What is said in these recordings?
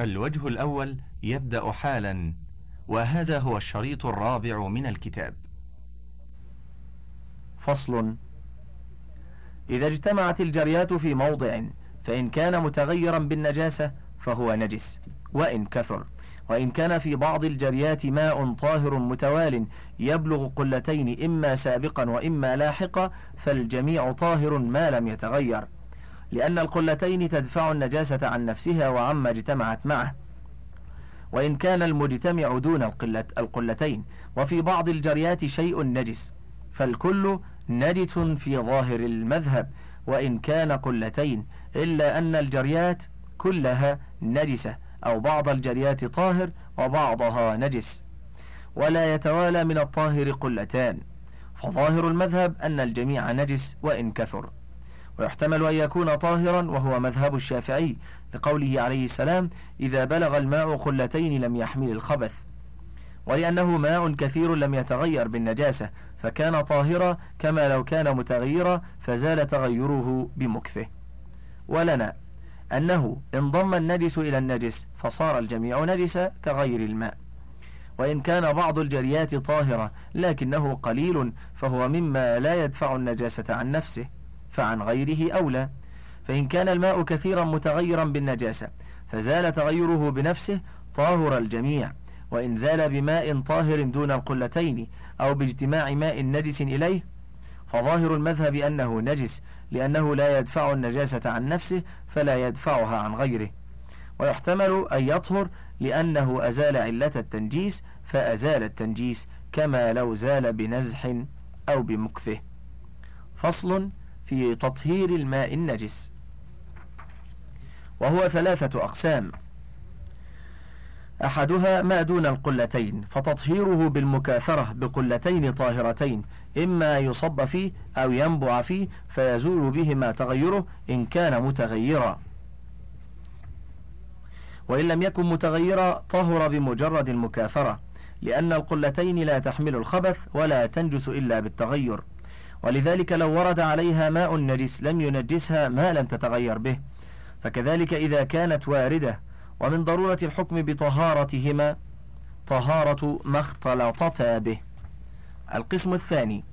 الوجه الأول يبدأ حالا وهذا هو الشريط الرابع من الكتاب. فصل. إذا اجتمعت الجريات في موضع فإن كان متغيرا بالنجاسة فهو نجس وإن كثر. وإن كان في بعض الجريات ماء طاهر متوال يبلغ قلتين إما سابقا وإما لاحقا فالجميع طاهر ما لم يتغير. لأن القلتين تدفع النجاسة عن نفسها وعما اجتمعت معه. وإن كان المجتمع دون القلة القلتين وفي بعض الجريات شيء نجس فالكل نجس في ظاهر المذهب. وإن كان قلتين إلا أن الجريات كلها نجسة أو بعض الجريات طاهر وبعضها نجس. ولا يتوالى من الطاهر قلتان فظاهر المذهب أن الجميع نجس وإن كثر. ويحتمل أن يكون طاهرا وهو مذهب الشافعي لقوله عليه السلام إذا بلغ الماء قلتين لم يحمل الخبث ولأنه ماء كثير لم يتغير بالنجاسة فكان طاهرا كما لو كان متغيرا فزال تغيره بمكثه. ولنا أنه انضم النجس إلى النجس فصار الجميع نجسا كغير الماء. وإن كان بعض الجريات طاهرة لكنه قليل فهو مما لا يدفع النجاسة عن نفسه. فعن غيره أولى فإن كان الماء كثيرا متغيرا بالنجاسة فزال تغيره بنفسه طاهر الجميع وإن زال بماء طاهر دون القلتين أو باجتماع ماء نجس إليه فظاهر المذهب أنه نجس لأنه لا يدفع النجاسة عن نفسه فلا يدفعها عن غيره. ويحتمل أن يطهر لأنه أزال علة التنجيس فأزال التنجيس كما لو زال بنزح أو بمكثه. فصل في تطهير الماء النجس. وهو ثلاثة أقسام. أحدها ما دون القلتين فتطهيره بالمكاثرة بقلتين طاهرتين إما يصب فيه أو ينبع فيه فيزول بهما تغيره إن كان متغيرا. وإن لم يكن متغيرا طهر بمجرد المكاثرة لأن القلتين لا تحمل الخبث ولا تنجس إلا بالتغير. ولذلك لو ورد عليها ماء نجس لم ينجسها ما لم تتغير به. فكذلك إذا كانت واردة ومن ضرورة الحكم بطهارتهما طهارة ما اختلطتا به. القسم الثاني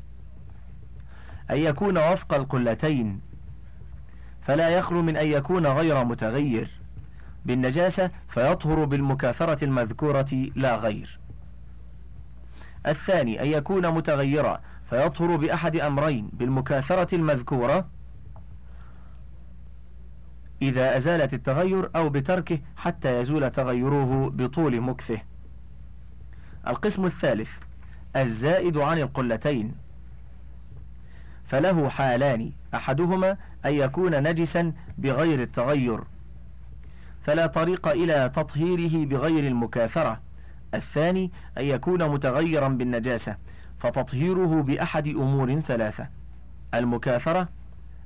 أن يكون وفق القلتين. فلا يخلو من أن يكون غير متغير. بالنجاسة فيطهر بالمكاثرة المذكورة لا غير. الثاني أن يكون متغيرا. فيطهر بأحد أمرين بالمكاثرة المذكورة إذا أزالت التغير أو بتركه حتى يزول تغيره بطول مكثه. القسم الثالث الزائد عن القلتين. فله حالان أحدهما أن يكون نجسا بغير التغير. فلا طريق إلى تطهيره بغير المكاثرة. الثاني أن يكون متغيرا بالنجاسة. فتطهيره بأحد أمور ثلاثة المكاثرة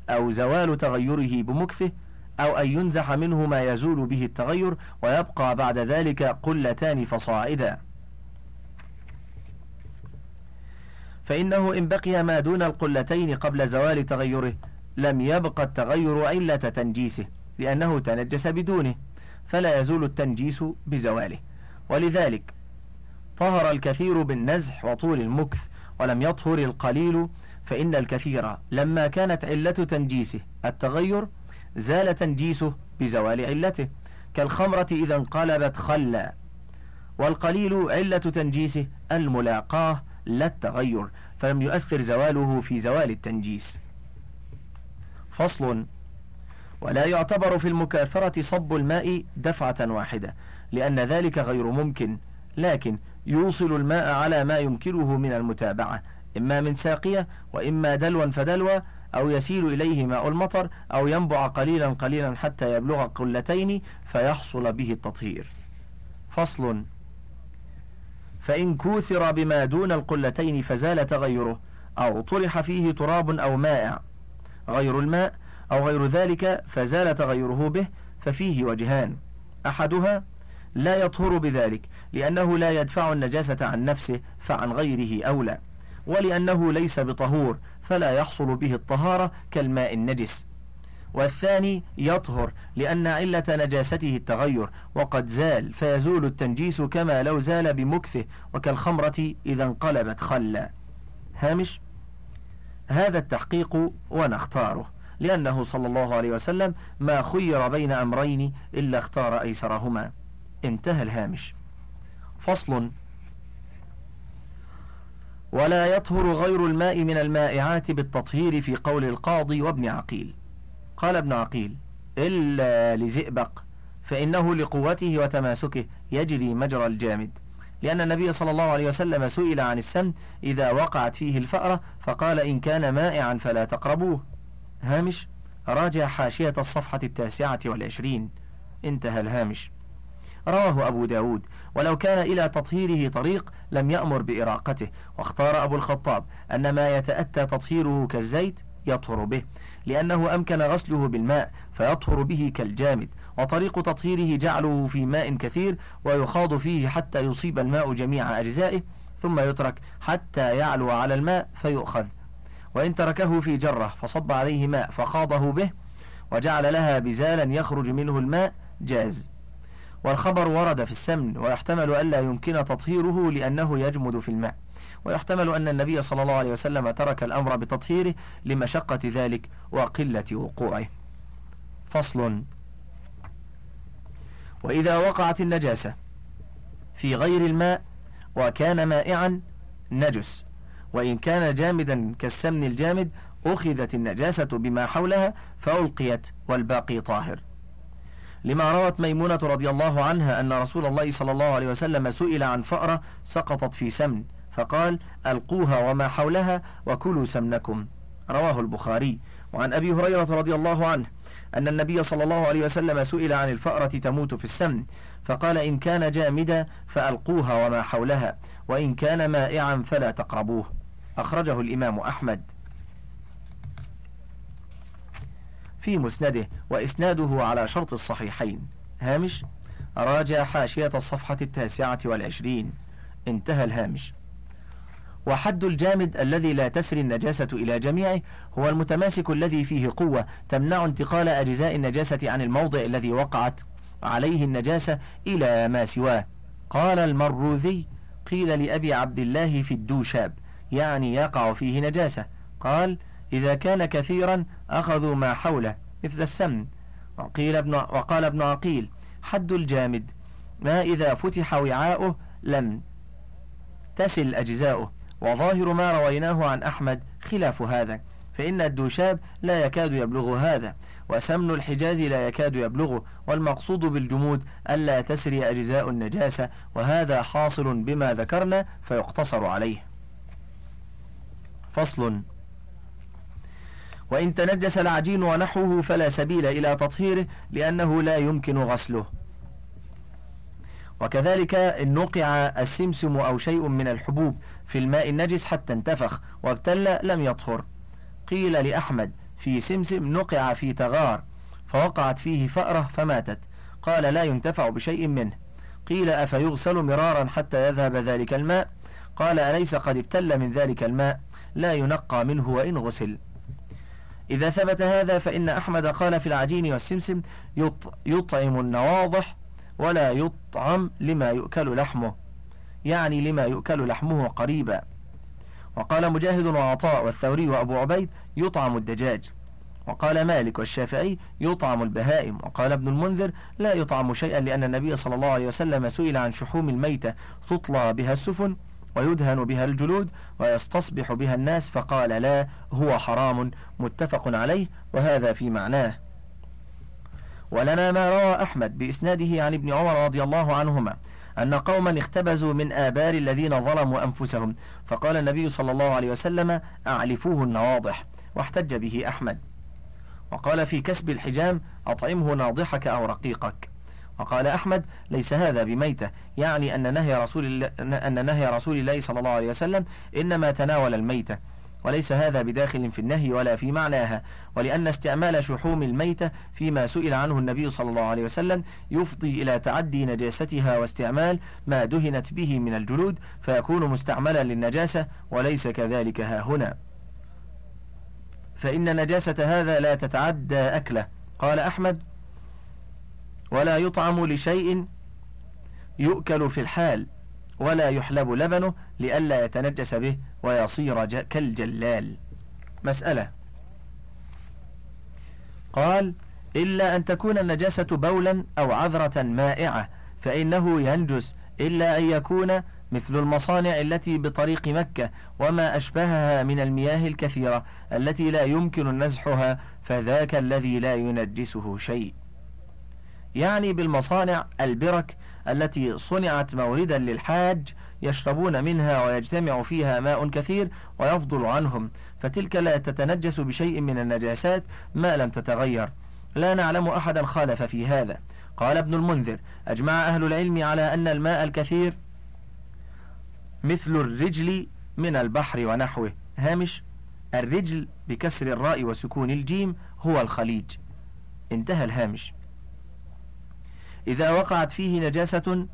أو زوال تغيره بمكثه أو أن ينزح منه ما يزول به التغير ويبقى بعد ذلك قلتان فصاعدا. فإنه إن بقي ما دون القلتين قبل زوال تغيره لم يبق التغير علة تنجيسه لأنه تنجس بدونه فلا يزول التنجيس بزواله. ولذلك طهر الكثير بالنزح وطول المكث ولم يطهر القليل فإن الكثير لما كانت علة تنجيسه التغير زال تنجيسه بزوال علته. كالخمرة إذا انقلبت خلا والقليل علة تنجيسه الملاقاه لا التغير فلم يؤثر زواله في زوال التنجيس. فصل ولا يعتبر في المكاثرة صب الماء دفعة واحدة لأن ذلك غير ممكن لكن يوصل الماء على ما يمكنه من المتابعة إما من ساقية وإما دلوا فدلوا أو يسيل إليه ماء المطر أو ينبع قليلا قليلا حتى يبلغ قلتين فيحصل به التطهير. فصل. فإن كوثر بما دون القلتين فزال تغيره أو طرح فيه تراب أو مائع غير الماء أو غير ذلك فزال تغيره به ففيه وجهان. أحدها لا يطهر بذلك لأنه لا يدفع النجاسة عن نفسه فعن غيره أولى. ولأنه ليس بطهور فلا يحصل به الطهارة كالماء النجس. والثاني يطهر لأن علة نجاسته التغير وقد زال فيزول التنجيس كما لو زال بمكثه وكالخمرة إذا انقلبت خلا. هامش؟ هذا التحقيق ونختاره لأنه صلى الله عليه وسلم ما خير بين أمرين إلا اختار أيسرهما. انتهى الهامش. فصل. ولا يطهر غير الماء من المائعات بالتطهير في قول القاضي وابن عقيل. قال ابن عقيل إلا لزئبق فإنه لقوته وتماسكه يجري مجرى الجامد. لأن النبي صلى الله عليه وسلم سئل عن السم إذا وقعت فيه الفأرة فقال إن كان مائعا فلا تقربوه. هامش. راجع حاشية الصفحة التاسعة والعشرين. انتهى الهامش. رواه أبو داود. ولو كان إلى تطهيره طريق لم يأمر بإراقته. واختار أبو الخطاب أن ما يتأتى تطهيره كالزيت يطهر به لأنه أمكن غسله بالماء فيطهر به كالجامد. وطريق تطهيره جعله في ماء كثير ويخاض فيه حتى يصيب الماء جميع أجزائه ثم يترك حتى يعلو على الماء فيؤخذ. وإن تركه في جرة فصب عليه ماء فخاضه به وجعل لها بزالا يخرج منه الماء جاز. والخبر ورد في السمن ويحتمل ألا يمكن تطهيره لأنه يجمد في الماء. ويحتمل أن النبي صلى الله عليه وسلم ترك الأمر بتطهيره لمشقة ذلك وقلة وقوعه. فصل. وإذا وقعت النجاسة في غير الماء وكان مائعا نجس. وإن كان جامدا كالسمن الجامد أخذت النجاسة بما حولها فألقيت والباقي طاهر. لما روت ميمونة رضي الله عنها أن رسول الله صلى الله عليه وسلم سئل عن فأرة سقطت في سمن فقال ألقوها وما حولها وكلوا سمنكم. رواه البخاري. وعن أبي هريرة رضي الله عنه أن النبي صلى الله عليه وسلم سئل عن الفأرة تموت في السمن فقال إن كان جامدا فألقوها وما حولها وإن كان مائعا فلا تقربوه. أخرجه الإمام أحمد. في مسنده وإسناده على شرط الصحيحين. هامش راجع حاشية الصفحة التاسعة والعشرين. انتهى الهامش. وحد الجامد الذي لا تسري النجاسة إلى جميعه هو المتماسك الذي فيه قوة تمنع انتقال أجزاء النجاسة عن الموضع الذي وقعت عليه النجاسة إلى ما سواه. قال المروذي قيل لأبي عبد الله في الدوشاب يعني يقع فيه نجاسة. قال إذا كان كثيرا أخذوا ما حوله مثل السمن. وقيل ابن وقال ابن عقيل حد الجامد. ما إذا فتح وعاؤه لم تسل أجزاؤه. وظاهر ما رويناه عن أحمد خلاف هذا. فإن الدوشاب لا يكاد يبلغ هذا وسمن الحجاز لا يكاد يبلغه. والمقصود بالجمود ألا تسري أجزاء النجاسة وهذا حاصل بما ذكرنا فيقتصر عليه. فصل. وإن تنجس العجين ونحوه فلا سبيل إلى تطهيره لأنه لا يمكن غسله. وكذلك إن نقع السمسم أو شيء من الحبوب في الماء النجس حتى انتفخ وابتل لم يطهر. قيل لأحمد في سمسم نقع في تغار فوقعت فيه فأرة فماتت. قال لا ينتفع بشيء منه. قيل أفيغسل مرارا حتى يذهب ذلك الماء؟ قال أليس قد ابتل من ذلك الماء؟ لا ينقى منه وإن غسل. إذا ثبت هذا فإن أحمد قال في العجين والسمسم يطعم النواضح ولا يطعم لما يؤكل لحمه يعني لما يؤكل لحمه قريبا. وقال مجاهد وعطاء والثوري وأبو عبيد يطعم الدجاج. وقال مالك والشافعي يطعم البهائم. وقال ابن المنذر لا يطعم شيئا لأن النبي صلى الله عليه وسلم سئل عن شحوم الميتة تطلى بها السفن ويدهن بها الجلود ويستصبح بها الناس فقال لا هو حرام متفق عليه وهذا في معناه. ولنا ما روى أحمد بإسناده عن ابن عمر رضي الله عنهما أن قوما اختبزوا من آبار الذين ظلموا أنفسهم فقال النبي صلى الله عليه وسلم أعلفوه النواضح واحتج به أحمد. وقال في كسب الحجام أطعمه ناضحك أو رقيقك. وقال أحمد ليس هذا بميتة يعني أن نهي رسول الله أن نهي رسول الله صلى الله عليه وسلم إنما تناول الميتة وليس هذا بداخل في النهي ولا في معناها ولأن استعمال شحوم الميتة فيما سئل عنه النبي صلى الله عليه وسلم يفضي إلى تعدي نجاستها واستعمال ما دهنت به من الجلود فيكون مستعملا للنجاسة وليس كذلك ها هنا. فإن نجاسة هذا لا تتعدى أكله. قال أحمد ولا يطعم لشيء يؤكل في الحال ولا يحلب لبنه لئلا يتنجس به ويصير كالجلال. مسألة. قال إلا أن تكون النجاسة بولا أو عذرة مائعة فإنه ينجس إلا أن يكون مثل المصانع التي بطريق مكة وما أشبهها من المياه الكثيرة التي لا يمكن نزحها فذاك الذي لا ينجسه شيء. يعني بالمصانع البرك التي صنعت موردا للحاج يشربون منها ويجتمع فيها ماء كثير ويفضل عنهم فتلك لا تتنجس بشيء من النجاسات ما لم تتغير. لا نعلم أحدا خالف في هذا. قال ابن المنذر أجمع أهل العلم على أن الماء الكثير مثل الرجل من البحر ونحوه. هامش الرجل بكسر الراء وسكون الجيم هو الخليج. انتهى الهامش. إذا وقعت فيه نجاسة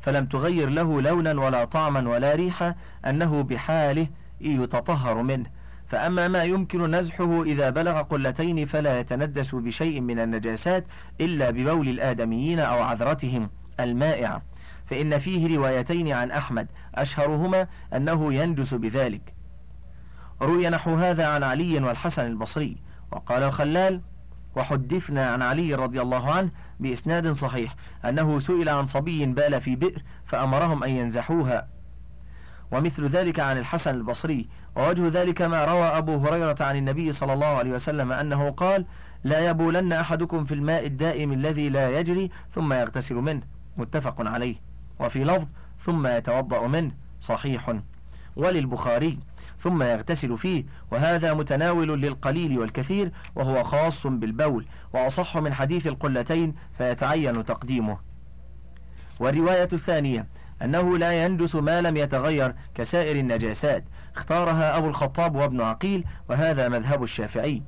فلم تغير له لونا ولا طعما ولا ريحة أنه بحاله يتطهر منه. فأما ما يمكن نزحه إذا بلغ قلتين فلا يتندس بشيء من النجاسات إلا ببول الآدميين أو عذرتهم المائعة. فإن فيه روايتين عن أحمد أشهرهما أنه ينجس بذلك. روي نحو هذا عن علي والحسن البصري وقال الخلال وحدثنا عن علي رضي الله عنه بإسناد صحيح أنه سئل عن صبي بال في بئر فأمرهم أن ينزحوها. ومثل ذلك عن الحسن البصري ووجه ذلك ما روى أبو هريرة عن النبي صلى الله عليه وسلم أنه قال لا يبولن أحدكم في الماء الدائم الذي لا يجري ثم يغتسل منه. متفق عليه. وفي لفظ ثم يتوضأ منه. صحيح. وللبخاري ثم يغتسل فيه وهذا متناول للقليل والكثير وهو خاص بالبول وأصح من حديث القلتين فيتعين تقديمه. والرواية الثانية أنه لا يندس ما لم يتغير كسائر النجاسات. اختارها أبو الخطاب وابن عقيل وهذا مذهب الشافعي.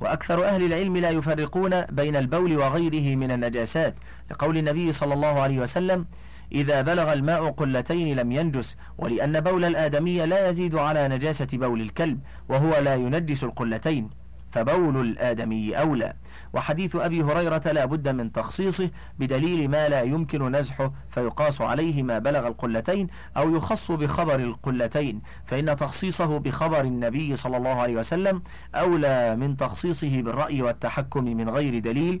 وأكثر أهل العلم لا يفرقون بين البول وغيره من النجاسات لقول النبي صلى الله عليه وسلم إذا بلغ الماء قلتين لم ينجس ولأن بول الآدمي لا يزيد على نجاسة بول الكلب وهو لا ينجس القلتين فبول الآدمي أولى. وحديث أبي هريرة لا بد من تخصيصه بدليل ما لا يمكن نزحه فيقاس عليه ما بلغ القلتين أو يخص بخبر القلتين. فإن تخصيصه بخبر النبي صلى الله عليه وسلم أولى من تخصيصه بالرأي والتحكم من غير دليل.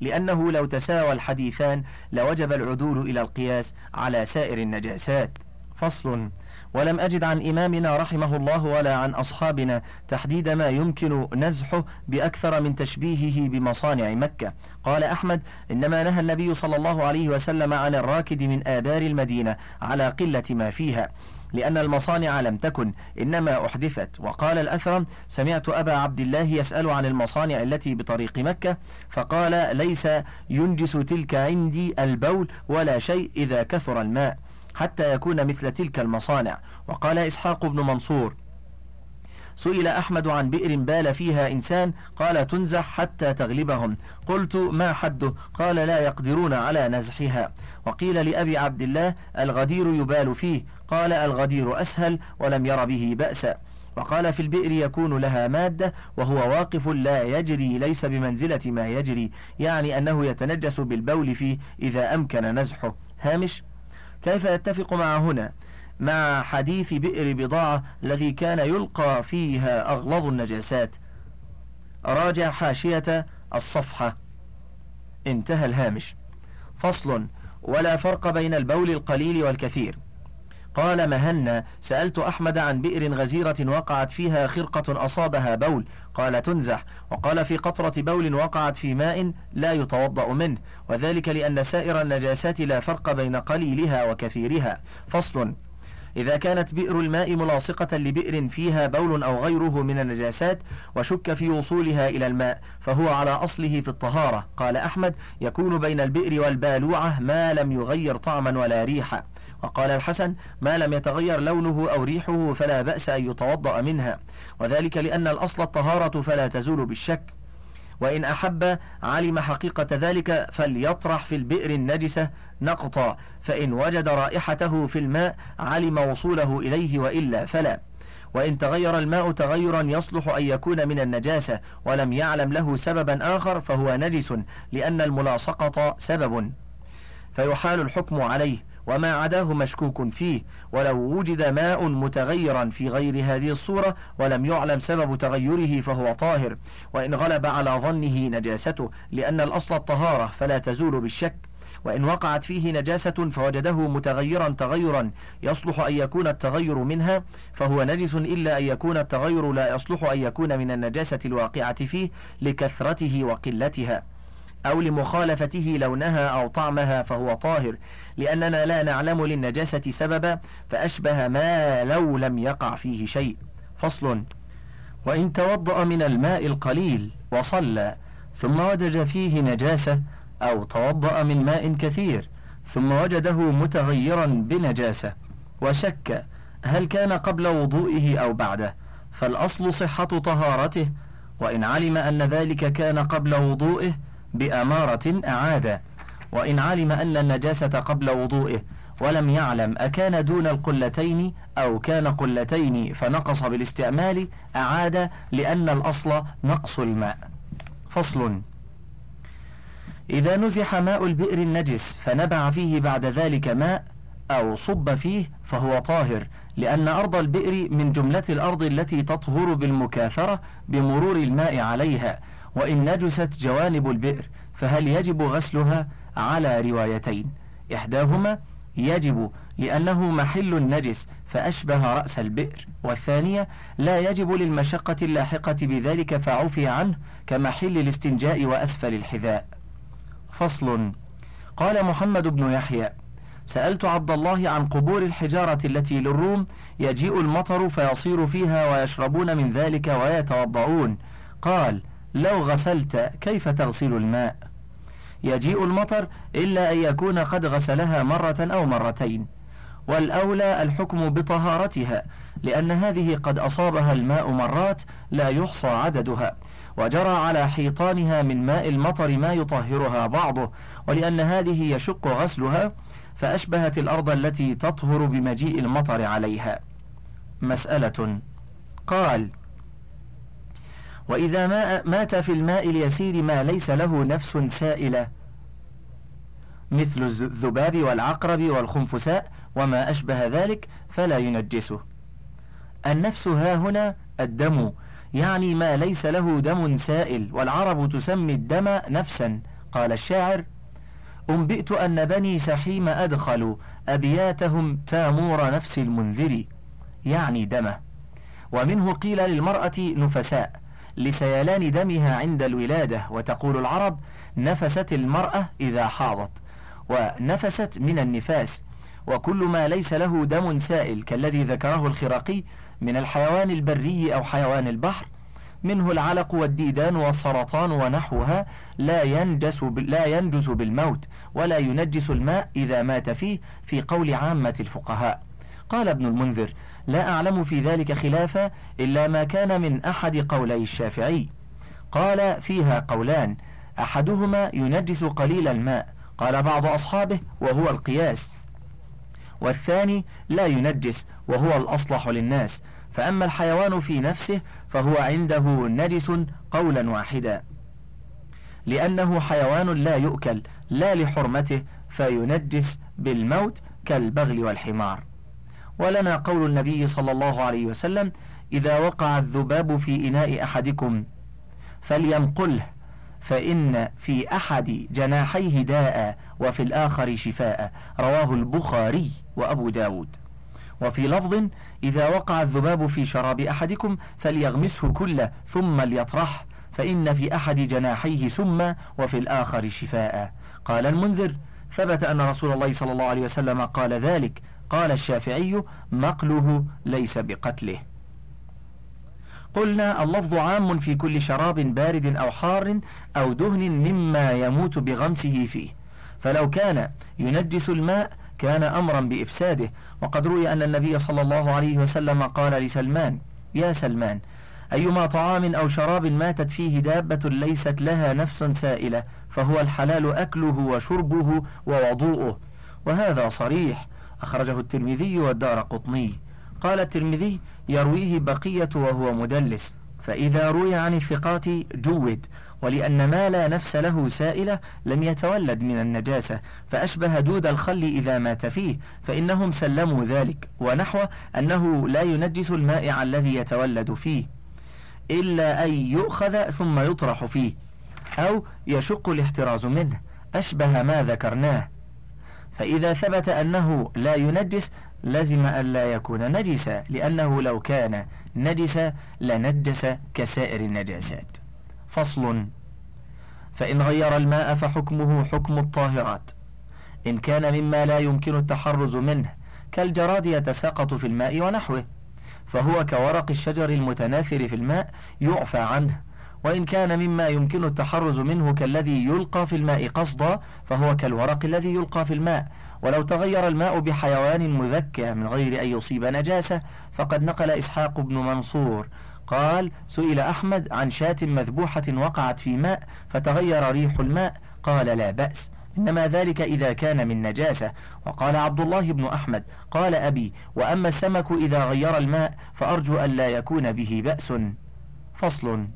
لأنه لو تساوى الحديثان لوجب العدول إلى القياس على سائر النجاسات. فصل ولم أجد عن إمامنا رحمه الله ولا عن أصحابنا تحديد ما يمكن نزحه بأكثر من تشبيهه بمصانع مكة. قال أحمد إنما نهى النبي صلى الله عليه وسلم عن الراكد من آبار المدينة على قلة ما فيها. لأن المصانع لم تكن إنما أحدثت. وقال الأثرم سمعت أبا عبد الله يسأل عن المصانع التي بطريق مكة فقال ليس ينجس تلك عندي البول ولا شيء إذا كثر الماء حتى يكون مثل تلك المصانع. وقال إسحاق بن منصور سئل أحمد عن بئر بال فيها إنسان قال تنزح حتى تغلبهم. قلت ما حده؟ قال لا يقدرون على نزحها. وقيل لأبي عبد الله الغدير يبال فيه. قال الغدير أسهل ولم ير به بأسا وقال في البئر يكون لها مادة وهو واقف لا يجري ليس بمنزلة ما يجري. يعني أنه يتنجس بالبول فيه إذا أمكن نزحه. هامش؟ كيف يتفق مع هنا؟ مع حديث بئر بضاعة الذي كان يلقى فيها أغلظ النجاسات. راجع حاشية الصفحة. انتهى الهامش. فصل. ولا فرق بين البول القليل والكثير. قال مهنا سألت أحمد عن بئر غزيرة وقعت فيها خرقة أصابها بول. قال تنزح. وقال في قطرة بول وقعت في ماء لا يتوضأ منه. وذلك لأن سائر النجاسات لا فرق بين قليلها وكثيرها. فصل. إذا كانت بئر الماء ملاصقة لبئر فيها بول أو غيره من النجاسات وشك في وصولها إلى الماء فهو على أصله في الطهارة. قال أحمد يكون بين البئر والبالوعة ما لم يغير طعما ولا ريحا. وقال الحسن ما لم يتغير لونه أو ريحه فلا بأس أن يتوضأ منها. وذلك لأن الأصل الطهارة فلا تزول بالشك. وإن أحب علم حقيقة ذلك فليطرح في البئر النجسة نقطا فإن وجد رائحته في الماء علم وصوله إليه وإلا فلا. وإن تغير الماء تغيرا يصلح أن يكون من النجاسة ولم يعلم له سببا آخر فهو نجس لأن الملاصقة سبب. فيحال الحكم عليه. وما عداه مشكوك فيه ولو وجد ماء متغيرا في غير هذه الصورة ولم يعلم سبب تغيره فهو طاهر. وإن غلب على ظنه نجاسته لأن الأصل الطهارة فلا تزول بالشك. وإن وقعت فيه نجاسة فوجده متغيرا تغيرا يصلح أن يكون التغير منها فهو نجس إلا أن يكون التغير لا يصلح أن يكون من النجاسة الواقعة فيه لكثرته وقلتها. أو لمخالفته لونها أو طعمها فهو طاهر. لأننا لا نعلم للنجاسة سببا فأشبه ما لو لم يقع فيه شيء. فصل. وإن توضأ من الماء القليل وصلى ثم وجد فيه نجاسة أو توضأ من ماء كثير ثم وجده متغيرا بنجاسة. وشك هل كان قبل وضوئه أو بعده؟ فالأصل صحة طهارته وإن علم أن ذلك كان قبل وضوئه بأمارة أعاد. وإن علم أن النجاسة قبل وضوئه ولم يعلم أكان دون القلتين أو كان قلتين فنقص بالاستعمال أعاد لأن الأصل نقص الماء. فصل. إذا نزح ماء البئر النجس فنبع فيه بعد ذلك ماء أو صب فيه فهو طاهر لأن أرض البئر من جملة الأرض التي تطهر بالمكاثرة بمرور الماء عليها. وإن نجست جوانب البئر فهل يجب غسلها؟ على روايتين. إحداهما يجب لأنه محل النجس فأشبه رأس البئر. والثانية لا يجب للمشقة اللاحقة بذلك فعفي عنه كمحل الاستنجاء وأسفل الحذاء. فصل. قال محمد بن يحيى سألت عبد الله عن قبور الحجارة التي للروم يجيء المطر فيصير فيها ويشربون من ذلك ويتوضؤون. قال لو غسلت كيف تغسل الماء؟ يجيء المطر إلا أن يكون قد غسلها مرة أو مرتين. والأولى الحكم بطهارتها لأن هذه قد أصابها الماء مرات لا يحصى عددها وجرى على حيطانها من ماء المطر ما يطهرها بعضه ولأن هذه يشق غسلها فأشبهت الأرض التي تطهر بمجيء المطر عليها. مسألة. قال وإذا مات في الماء اليسير ما ليس له نفس سائلة. مثل الذباب والعقرب والخنفساء وما أشبه ذلك فلا ينجسه. النفس ها هنا الدم يعني ما ليس له دم سائل والعرب تسمي الدم نفسا. قال الشاعر أنبئت أن بني سحيم أدخلوا أبياتهم تامور نفس المنذر. يعني دمه. ومنه قيل للمرأة نفساء. لسيلان دمها عند الولادة وتقول العرب نفست المرأة إذا حاضت ونفست من النفاس وكل ما ليس له دم سائل كالذي ذكره الخراقي من الحيوان البري أو حيوان البحر منه العلق والديدان والسرطان ونحوها لا ينجس لا ينجس بالموت ولا ينجس الماء إذا مات فيه في قول عامة الفقهاء. قال ابن المنذر: لا أعلم في ذلك خلافا إلا ما كان من أحد قولي الشافعي. قال فيها قولان أحدهما ينجس قليل الماء، قال بعض أصحابه وهو القياس. والثاني لا ينجس وهو الأصلح للناس فأما الحيوان في نفسه فهو عنده نجس قولا واحدا لأنه حيوان لا يؤكل لا لحرمته فينجس بالموت كالبغل والحمار ولنا قول النبي صلى الله عليه وسلم إذا وقع الذباب في إناء أحدكم فلينقله فإن في أحد جناحيه داء وفي الآخر شفاء. رواه البخاري وأبو داود. وفي لفظ إذا وقع الذباب في شراب أحدكم فليغمسه كله ثم ليطرح فإن في أحد جناحيه سما وفي الآخر شفاء. قال المنذر ثبت أن رسول الله صلى الله عليه وسلم قال ذلك قال الشافعي مقله ليس بقتله. قلنا اللفظ عام في كل شراب بارد أو حار أو دهن مما يموت بغمسه فيه. فلو كان ينجس الماء كان أمرا بإفساده. وقد روي أن النبي صلى الله عليه وسلم قال لسلمان يا سلمان أيما طعام أو شراب ماتت فيه دابة ليست لها نفس سائلة فهو الحلال أكله وشربه ووضوءه. وهذا صريح أخرجه الترمذي والدار قطني. قال الترمذي يرويه بقية وهو مدلس. فإذا روي عن الثقات جود ولأن ما لا نفس له سائلة لم يتولد من النجاسة. فأشبه دود الخل إذا مات فيه فإنهم سلموا ذلك. ونحو أنه لا ينجس المائع الذي يتولد فيه إلا أن يؤخذ ثم يطرح فيه أو يشق الاحتراز منه. أشبه ما ذكرناه. فإذا ثبت أنه لا ينجس لزم ألا يكون نجسا لأنه لو كان نجسا لنجس كسائر النجاسات. فصل فإن غير الماء فحكمه حكم الطاهرات. إن كان مما لا يمكن التحرز منه كالجراد يتساقط في الماء ونحوه. فهو كورق الشجر المتناثر في الماء يعفى عنه. وإن كان مما يمكن التحرز منه كالذي يلقى في الماء قصدا فهو كالورق الذي يلقى في الماء. ولو تغير الماء بحيوان مذكى من غير أن يصيب نجاسة فقد نقل إسحاق بن منصور. قال سئل أحمد عن شاة مذبوحة وقعت في ماء فتغير ريح الماء. قال لا بأس. إنما ذلك إذا كان من نجاسة. وقال عبد الله بن أحمد قال أبي وأما السمك إذا غير الماء فأرجو أن لا يكون به بأس. فصل.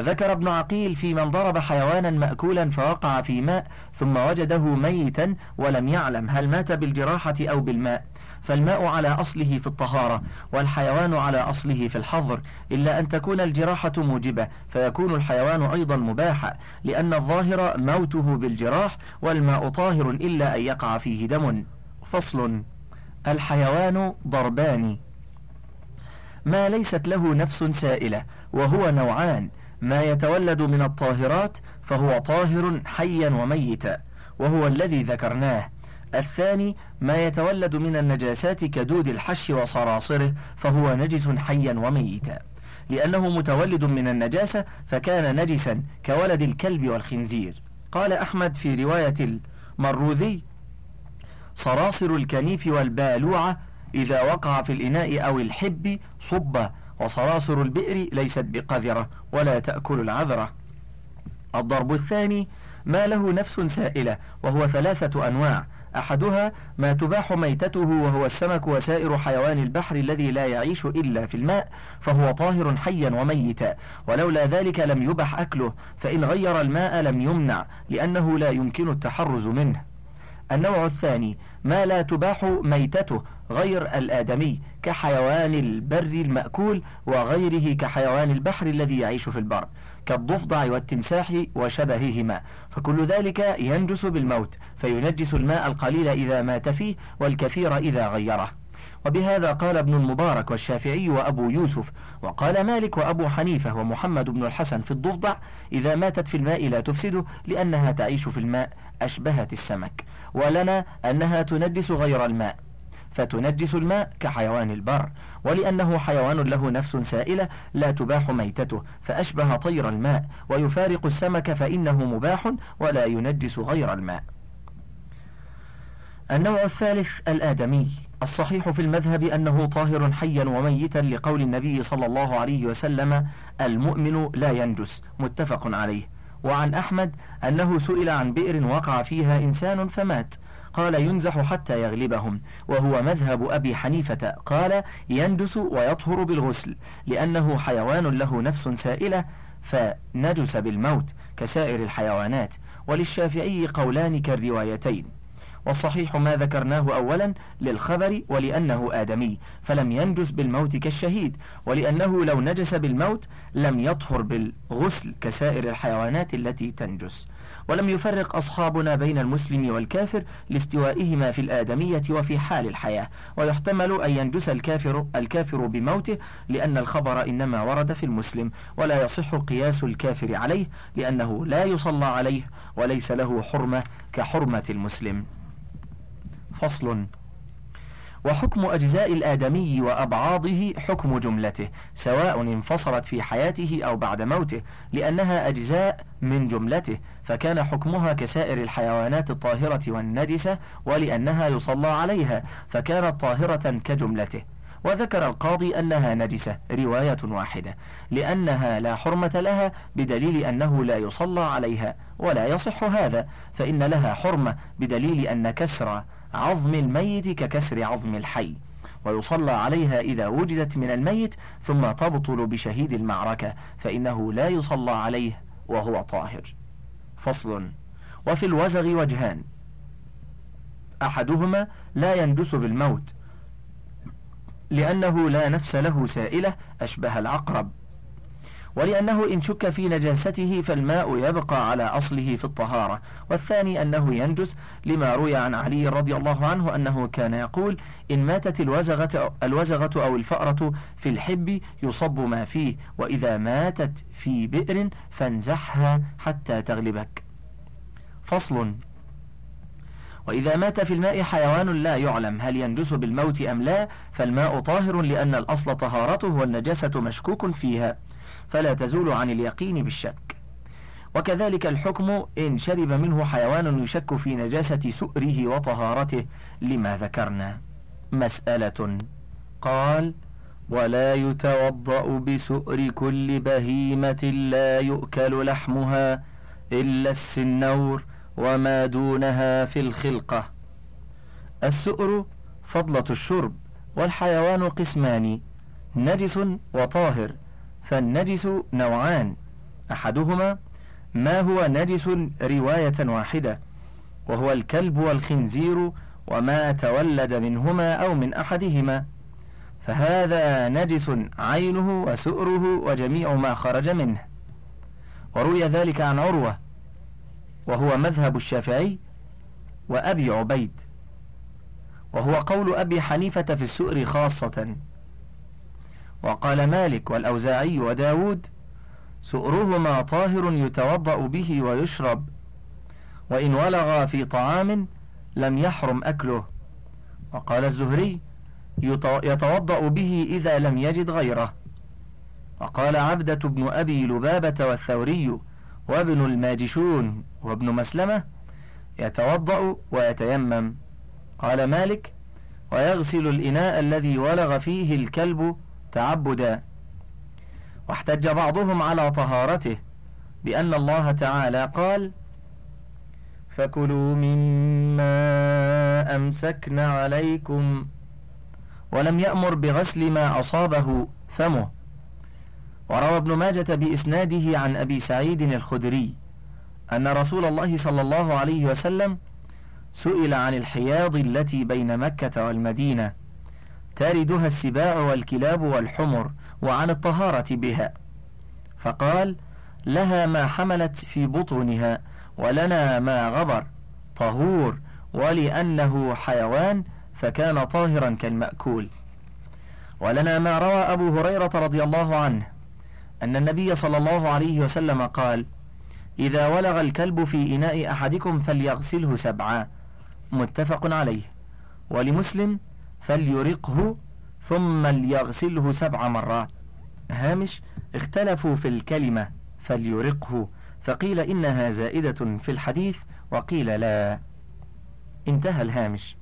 ذكر ابن عقيل في من ضرب حيوانا مأكولا فوقع في ماء ثم وجده ميتا ولم يعلم هل مات بالجراحة أو بالماء. فالماء على أصله في الطهارة والحيوان على أصله في الحظر. إلا أن تكون الجراحة موجبة فيكون الحيوان أيضا مباحا لأن الظاهر موته بالجراح والماء طاهر إلا أن يقع فيه دم. فصل الحيوان ضربان. ما ليست له نفس سائلة وهو نوعان ما يتولد من الطاهرات فهو طاهر حيا وميتا وهو الذي ذكرناه. الثاني ما يتولد من النجاسات كدود الحش وصراصره فهو نجس حيا وميتا. لأنه متولد من النجاسة فكان نجسا كولد الكلب والخنزير. قال أحمد في رواية المروذي صراصر الكنيف والبالوعة إذا وقع في الإناء أو الحب صب وصراصر البئر ليست بقذرة ولا تأكل العذرة. الضرب الثاني ما له نفس سائلة وهو ثلاثة أنواع. أحدها ما تباح ميتته وهو السمك وسائر حيوان البحر الذي لا يعيش إلا في الماء فهو طاهر حيا وميتا. ولولا ذلك لم يبح أكله فإن غير الماء لم يمنع لأنه لا يمكن التحرز منه. النوع الثاني ما لا تباح ميتته غير الآدمي كحيوان البر المأكول وغيره كحيوان البحر الذي يعيش في البر كالضفدع والتمساح وشبههما. فكل ذلك ينجس بالموت فينجس الماء القليل إذا مات فيه والكثير إذا غيره. وبهذا قال ابن المبارك والشافعي وأبو يوسف. وقال مالك وأبو حنيفة ومحمد بن الحسن في الضفدع إذا ماتت في الماء لا تفسده لأنها تعيش في الماء أشبهت السمك. ولنا أنها تنجس غير الماء. فتنجس الماء كحيوان البر ولأنه حيوان له نفس سائلة لا تباح ميتته فأشبه طير الماء ويفارق السمك فإنه مباح ولا ينجس غير الماء. النوع الثالث الآدمي. الصحيح في المذهب أنه طاهر حيا وميتا لقول النبي صلى الله عليه وسلم المؤمن لا ينجس. متفق عليه. وعن أحمد أنه سئل عن بئر وقع فيها إنسان فمات. قال ينزح حتى يغلبهم وهو مذهب أبي حنيفة. قال يندس ويطهر بالغسل لأنه حيوان له نفس سائلة فنجس بالموت كسائر الحيوانات. وللشافعي قولان كالروايتين. والصحيح ما ذكرناه أولا للخبر ولأنه آدمي فلم ينجس بالموت كالشهيد ولأنه لو نجس بالموت لم يطهر بالغسل كسائر الحيوانات التي تنجس. ولم يفرق أصحابنا بين المسلم والكافر لاستوائهما في الآدمية وفي حال الحياة. ويحتمل أن ينجس الكافر الكافر بموته لأن الخبر إنما ورد في المسلم ولا يصح قياس الكافر عليه لأنه لا يصلى عليه وليس له حرمة كحرمة المسلم. فصل. وحكم أجزاء الآدمي وأبعاضه حكم جملته سواء انفصلت في حياته أو بعد موته لأنها أجزاء من جملته فكان حكمها كسائر الحيوانات الطاهرة والنجسة ولأنها يصلى عليها فكانت طاهرة كجملته. وذكر القاضي أنها نجسة رواية واحدة لأنها لا حرمة لها بدليل أنه لا يصلى عليها ولا يصح هذا فإن لها حرمة بدليل أن كسر عظم الميت ككسر عظم الحي ويصلى عليها إذا وجدت من الميت ثم تبطل بشهيد المعركة فإنه لا يصلى عليه وهو طاهر. فصل. وفي الوزغ وجهان. أحدهما لا يندس بالموت لأنه لا نفس له سائلة أشبه العقرب. ولأنه إن شك في نجاسته فالماء يبقى على أصله في الطهارة. والثاني أنه ينجس لما روي عن علي رضي الله عنه أنه كان يقول إن ماتت الوزغة, الوزغة أو الفأرة في الحب يصب ما فيه وإذا ماتت في بئر فانزحها حتى تغلبك. فصل. وإذا مات في الماء حيوان لا يعلم هل ينجس بالموت أم لا فالماء طاهر لأن الأصل طهارته والنجاسة مشكوك فيها. فلا تزول عن اليقين بالشك. وكذلك الحكم إن شرب منه حيوان يشك في نجاسة سؤره وطهارته لما ذكرنا. مسألة. قال ولا يتوضأ بسؤر كل بهيمة لا يؤكل لحمها إلا السنور وما دونها في الخلقة. السؤر فضلة الشرب والحيوان قسمان نجس وطاهر. فالنجس نوعان. أحدهما ما هو نجس رواية واحدة وهو الكلب والخنزير وما تولد منهما أو من أحدهما. فهذا نجس عينه وسؤره وجميع ما خرج منه. وروي ذلك عن عروة وهو مذهب الشافعي وأبي عبيد. وهو قول أبي حنيفة في السؤر خاصة. وقال مالك والأوزاعي وداود سؤرهما طاهر يتوضأ به ويشرب وإن ولغ في طعام لم يحرم أكله. وقال الزهري يتوضأ به إذا لم يجد غيره. وقال عبدة بن أبي لبابة والثوري وابن الماجشون وابن مسلمة يتوضأ ويتيمم. قال مالك ويغسل الإناء الذي ولغ فيه الكلب تعبدا واحتج بعضهم على طهارته بأن الله تعالى قال فكلوا مما أمسكن عليكم ولم يأمر بغسل ما أصابه فمه. وروى ابن ماجة بإسناده عن أبي سعيد الخدري أن رسول الله صلى الله عليه وسلم سئل عن الحياض التي بين مكة والمدينة. تاردها السباع والكلاب والحمر وعن الطهارة بها. فقال لها ما حملت في بطونها ولنا ما غبر طهور ولأنه حيوان فكان طاهرا كالمأكول. ولنا ما روى أبو هريرة رضي الله عنه أن النبي صلى الله عليه وسلم قال إذا ولغ الكلب في إناء أحدكم فليغسله سبعا. متفق عليه. ولمسلم فليرقه ثم ليغسله سبع مرات. هامش اختلفوا في الكلمة فليرقه فقيل إنها زائدة في الحديث وقيل لا. انتهى الهامش.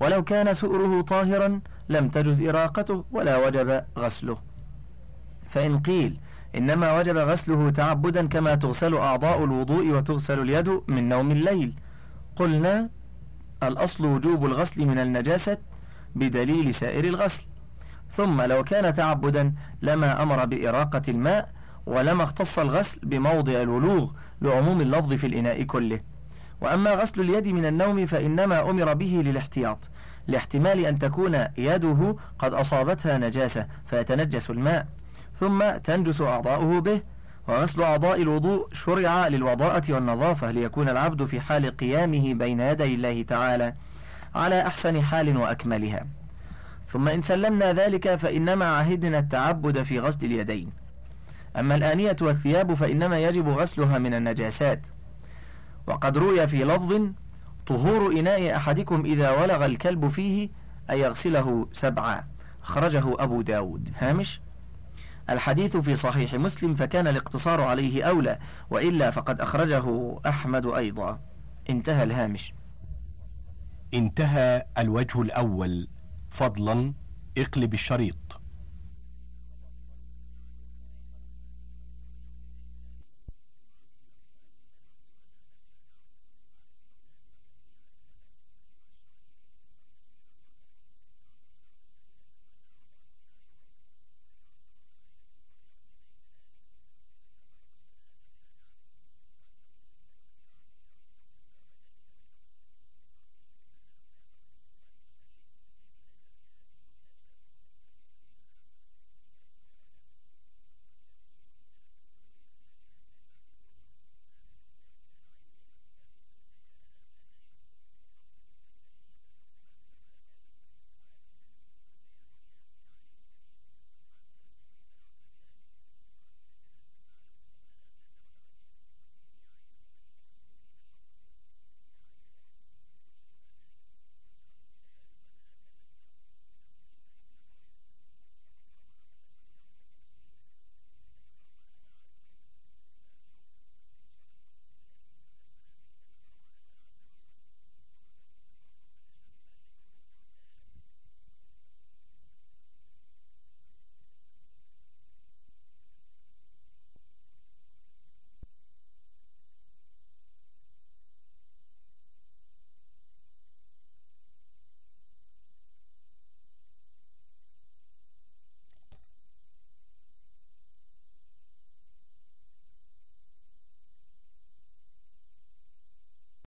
ولو كان سؤره طاهرا لم تجز إراقته ولا وجب غسله. فإن قيل إنما وجب غسله تعبدا كما تغسل أعضاء الوضوء وتغسل اليد من نوم الليل. قلنا الأصل وجوب الغسل من النجاسة بدليل سائر الغسل. ثم لو كان تعبدا لما أمر بإراقة الماء ولما اختص الغسل بموضع الولوغ لعموم اللفظ في الإناء كله. وأما غسل اليد من النوم فإنما أمر به للاحتياط لاحتمال أن تكون يده قد أصابتها نجاسة فيتنجس الماء. ثم تنجس أعضاؤه به وغسل أعضاء الوضوء شرع للوضاءة والنظافة ليكون العبد في حال قيامه بين يدي الله تعالى. على أحسن حال وأكملها. ثم إن سلمنا ذلك فإنما عهدنا التعبد في غسل اليدين. أما الآنية والثياب فإنما يجب غسلها من النجاسات. وقد روي في لفظ طهور إناء أحدكم إذا ولغ الكلب فيه أن يغسله سبعا. أخرجه أبو داود. هامش؟ الحديث في صحيح مسلم فكان الاقتصار عليه أولى وإلا فقد أخرجه أحمد أيضا. انتهى الهامش. انتهى الوجه الأول. فضلا اقلب الشريط.